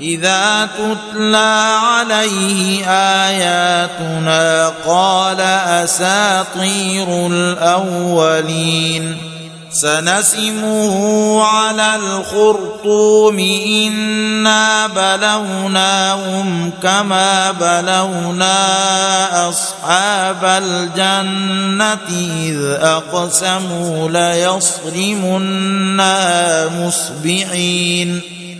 إذا تتلى عليه آياتنا قال أساطير الأولين سنسمه على الخرطوم إنا بلوناهم كما بلونا أصحاب الجنة إذ أقسموا ليصرمنها مصبحين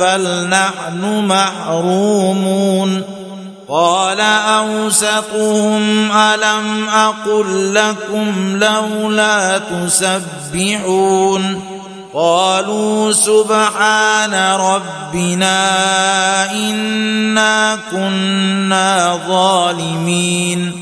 بل نحن محرومون قال أوسطهم ألم أقل لكم لولا تسبحون قالوا سبحان ربنا إنا كنا ظالمين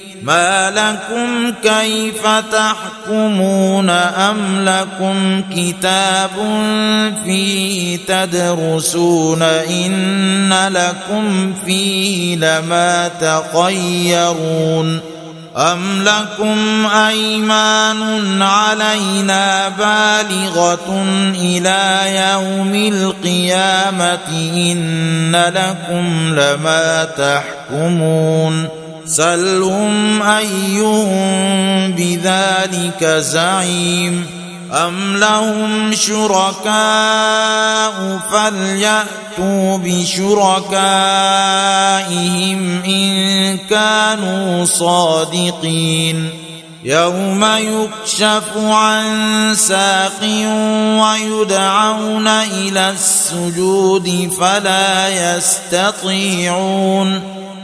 ما لكم كيف تحكمون أم لكم كتاب فيه تدرسون إن لكم فيه لما تخيرون أم لكم أيمان علينا بالغة إلى يوم القيامة إن لكم لما تحكمون سلهم أيهم بذلك زعيم أم لهم شركاء فليأتوا بشركائهم إن كانوا صادقين يوم يكشف عن ساق ويدعون إلى السجود فلا يستطيعون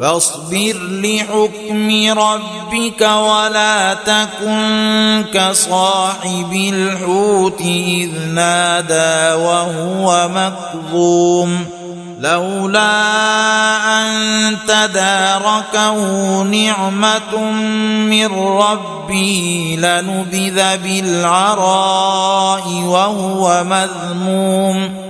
فاصبر لحكم ربك ولا تكن كصاحب الحوت إذ نادى وهو مكظوم لولا أن تداركه نعمة من ربه لنبذ بالعراء وهو مذموم